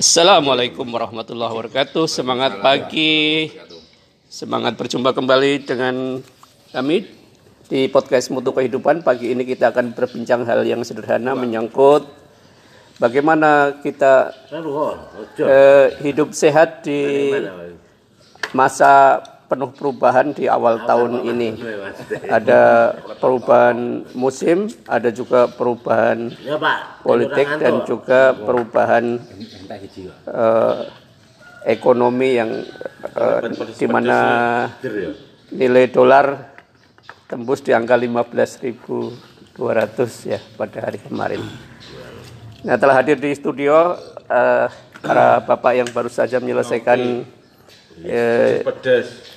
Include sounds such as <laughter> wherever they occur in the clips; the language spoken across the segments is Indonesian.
Assalamualaikum warahmatullahi wabarakatuh. Semangat pagi. Semangat berjumpa kembali dengan kami di podcast Mutu Kehidupan. Pagi ini kita akan berbincang hal yang sederhana menyangkut bagaimana kita eh, hidup sehat di masa penuh perubahan di awal tahun ini. <laughs> Ada perubahan musim, ada juga perubahan politik dan juga perubahan eh, ekonomi yang eh, di mana nilai dolar tembus di angka 15.200 ya pada hari kemarin. Nah, telah hadir di studio eh, para bapak yang baru saja menyelesaikan eh,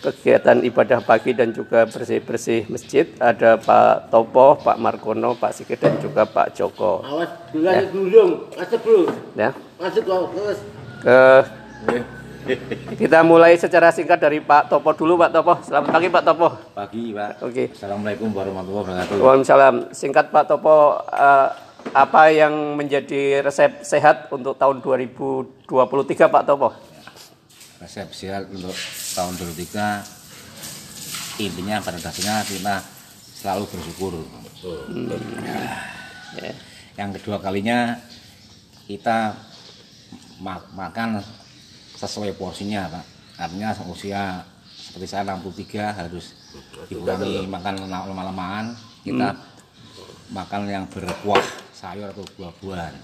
kegiatan ibadah pagi dan juga bersih-bersih masjid. Ada Pak Topo, Pak Margono, Pak Sigit dan juga Pak Joko. Awas dulu aja gulung, masuk dulu, Ya. masuk terus. Ke <laughs> kita mulai secara singkat dari Pak Topo dulu, Pak Topo. Selamat pagi, Pak Topo. Pagi Pak. Oke. Assalamualaikum warahmatullahi wabarakatuh. Waalaikumsalam. Singkat Pak Topo, eh, apa yang menjadi resep sehat untuk tahun 2023, Pak Topo? Resep sehat untuk tahun 2023 intinya pada dasarnya kita selalu bersyukur. Ya. Yang kedua kalinya kita ma- makan sesuai porsinya Pak. Artinya usia seperti saya 63 harus dikurangi makan lama-lamaan. Kita makan yang berkuah sayur atau buah-buahan.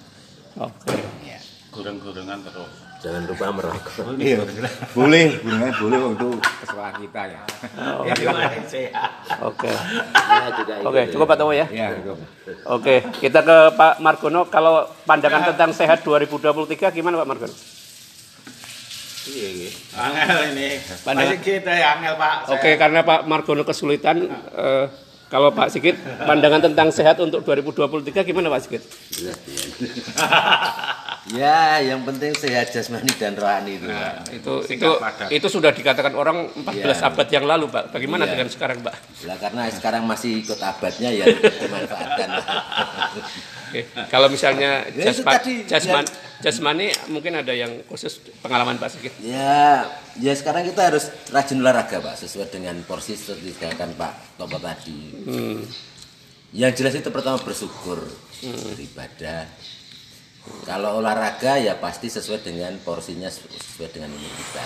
Oke. Ya. goreng-gorengan terus. Jangan lupa merokok. Iya, boleh, boleh, boleh untuk kesalahan kita ya. Oke. Ya juga Oke, cukup Pak Topo ya. Ya, gitu. Oke, kita ke Pak Margono. Kalau pandangan tentang sehat 2023 gimana Pak Margono? Angel ini. Pandangan- Masih kita ya angel Pak. Oke, karena Pak Margono kesulitan, eh, kalau Pak Sigit, pandangan tentang sehat untuk 2023 gimana Pak Sigit? <laughs> Ya, yang penting sehat jasmani dan rohani itu. Nah, Pak. itu itu padat. itu sudah dikatakan orang 14 Iya. abad yang lalu, Pak. Bagaimana Iya. dengan sekarang, Pak? Lah karena sekarang masih ikut abadnya ya <laughs> dimanfaatkan. Oke. Kalau misalnya Ya, itu jasma- tadi, jasman, jasmani mungkin ada yang khusus pengalaman Pak Sigit. ya, ya sekarang kita harus rajin olahraga, Pak, sesuai dengan porsi seperti dikatakan Pak Topo tadi. Hmm. Yang jelas itu pertama bersyukur, beribadah. Kalau olahraga ya pasti sesuai dengan porsinya sesuai dengan umur kita.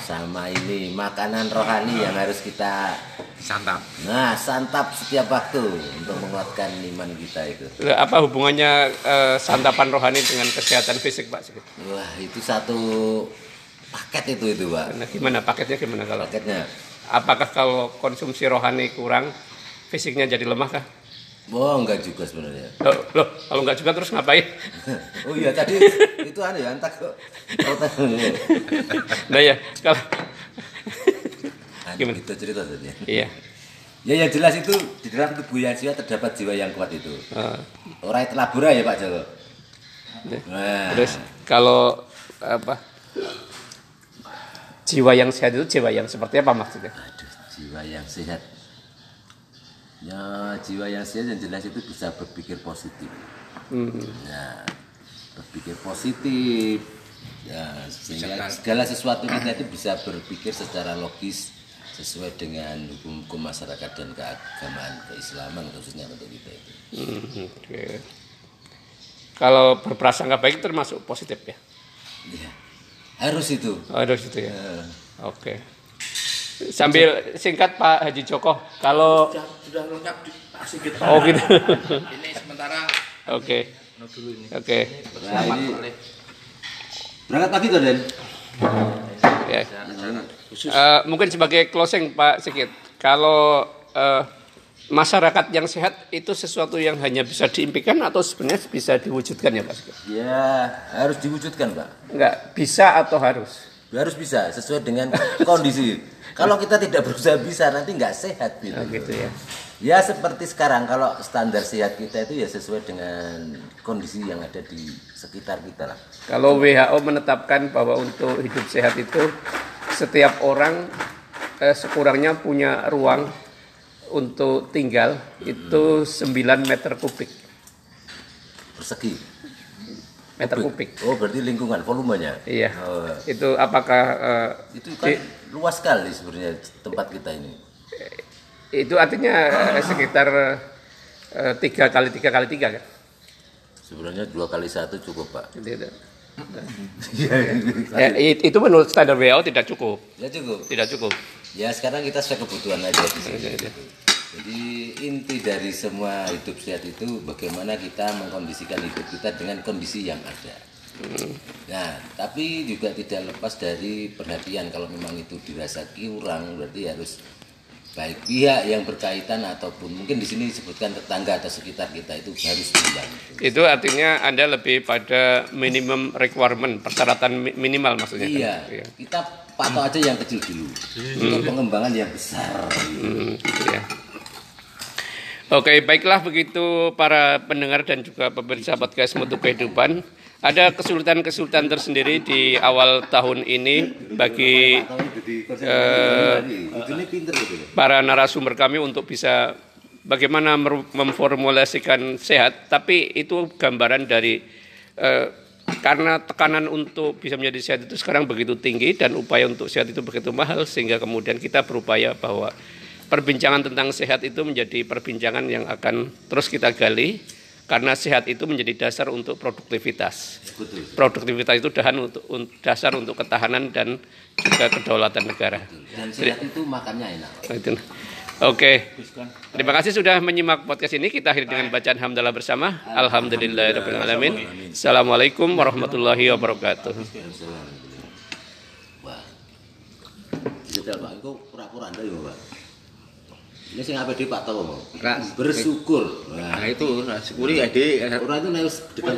Sama ini makanan rohani yang harus kita Santap. nah santap setiap waktu untuk menguatkan iman kita itu. Apa hubungannya eh, santapan rohani dengan kesehatan fisik, Pak? Wah itu satu paket itu itu pak. Nah, gimana paketnya gimana kalau? Paketnya. Apakah kalau konsumsi rohani kurang, fisiknya jadi lemah kah? Oh enggak juga sebenarnya. Loh, loh, kalau nggak juga terus ngapain? <laughs> Oh iya tadi itu anu ya entak kok. nah ya, kalau Anu, Gimana? Itu cerita tadi. iya. Ya yang jelas itu di dalam tubuh yang terdapat jiwa yang kuat itu. Eh, Orang itu labura ya Pak Joko. Nah, terus kalau apa? Jiwa yang sehat itu jiwa yang seperti apa maksudnya? aduh, jiwa yang sehat. Ya, jiwa yang sehat yang jelas itu bisa berpikir positif. Hmm. Nah, berpikir positif. Ya, sehingga segala sesuatu kita itu bisa berpikir secara logis sesuai dengan hukum-hukum masyarakat dan keagamaan keislaman khususnya untuk kita itu. Hmm, Oke. Kalau berprasangka baik termasuk positif ya? Ya, harus itu. Oh, ada situ ya. Eh, Oke. Sambil singkat Pak Haji Joko, kalau Sudah lengkap di Pak Sigit. oh gitu. Ini sementara Oke. Oke. Nah, ini berangkat pagi kok Den? Ya. Eh, mungkin sebagai closing Pak Sigit, kalau eh, masyarakat yang sehat itu sesuatu yang hanya bisa diimpikan atau sebenarnya bisa diwujudkan ya Pak Sigit? Ya, harus diwujudkan, Pak. Enggak, bisa atau harus? Harus bisa sesuai dengan kondisi. Kalau kita tidak berusaha bisa nanti nggak sehat gitu. Nah, gitu ya. Ya seperti sekarang kalau standar sehat kita itu ya sesuai dengan kondisi yang ada di sekitar kita lah. Kalau WHO menetapkan bahwa untuk hidup sehat itu setiap orang eh, sekurangnya punya ruang untuk tinggal itu 9 meter kubik. Persegi. Meter kubik. Oh, berarti lingkungan volumenya. Iya. Oh, Itu apakah eh, itu kan di- luas sekali sebenarnya tempat kita ini. itu artinya eh, sekitar eh, tiga kali tiga kali tiga kan? Sebenarnya dua kali satu cukup pak. Gitu. Eh, it- itu menurut standar WHO tidak cukup, Ya cukup. tidak cukup. Ya sekarang kita sesuai kebutuhan aja di sini. Jadi inti dari semua hidup sehat itu bagaimana kita mengkondisikan hidup kita dengan kondisi yang ada. Nah, tapi juga tidak lepas dari perhatian kalau memang itu dirasa kurang berarti harus baik pihak yang berkaitan ataupun mungkin di sini disebutkan tetangga atau sekitar kita itu harus membantu. Itu artinya Anda lebih pada minimum requirement, persyaratan mi- minimal maksudnya. kan? Iya, kita patok aja yang kecil dulu untuk pengembangan yang besar. Hmm, gitu ya. Oke, baiklah begitu para pendengar dan juga pemirsa podcast Mutu Kehidupan. Ada kesulitan-kesulitan tersendiri di awal tahun ini bagi loh. para narasumber kami untuk bisa bagaimana memformulasikan sehat, tapi itu gambaran dari eh, karena tekanan untuk bisa menjadi sehat itu sekarang begitu tinggi dan upaya untuk sehat itu begitu mahal sehingga kemudian kita berupaya bahwa perbincangan tentang sehat itu menjadi perbincangan yang akan terus kita gali karena sehat itu menjadi dasar untuk produktivitas. Betul. Produktivitas itu dahan untuk, un- dasar untuk ketahanan dan juga kedaulatan negara. Dan sehat itu makannya enak. Pak. Itu. Oke. Terima kasih sudah menyimak podcast ini. Kita akhiri dengan bacaan hamdalah bersama. Alhamdulillahirabbil Assalamualaikum warahmatullahi wabarakatuh. Wah. Pak, itu pura-pura Anda ya, Pak. Ini sing apa dia Pak Tau? Bersyukur. Nah, itu syukuri ya Dik. Ora itu nek dekat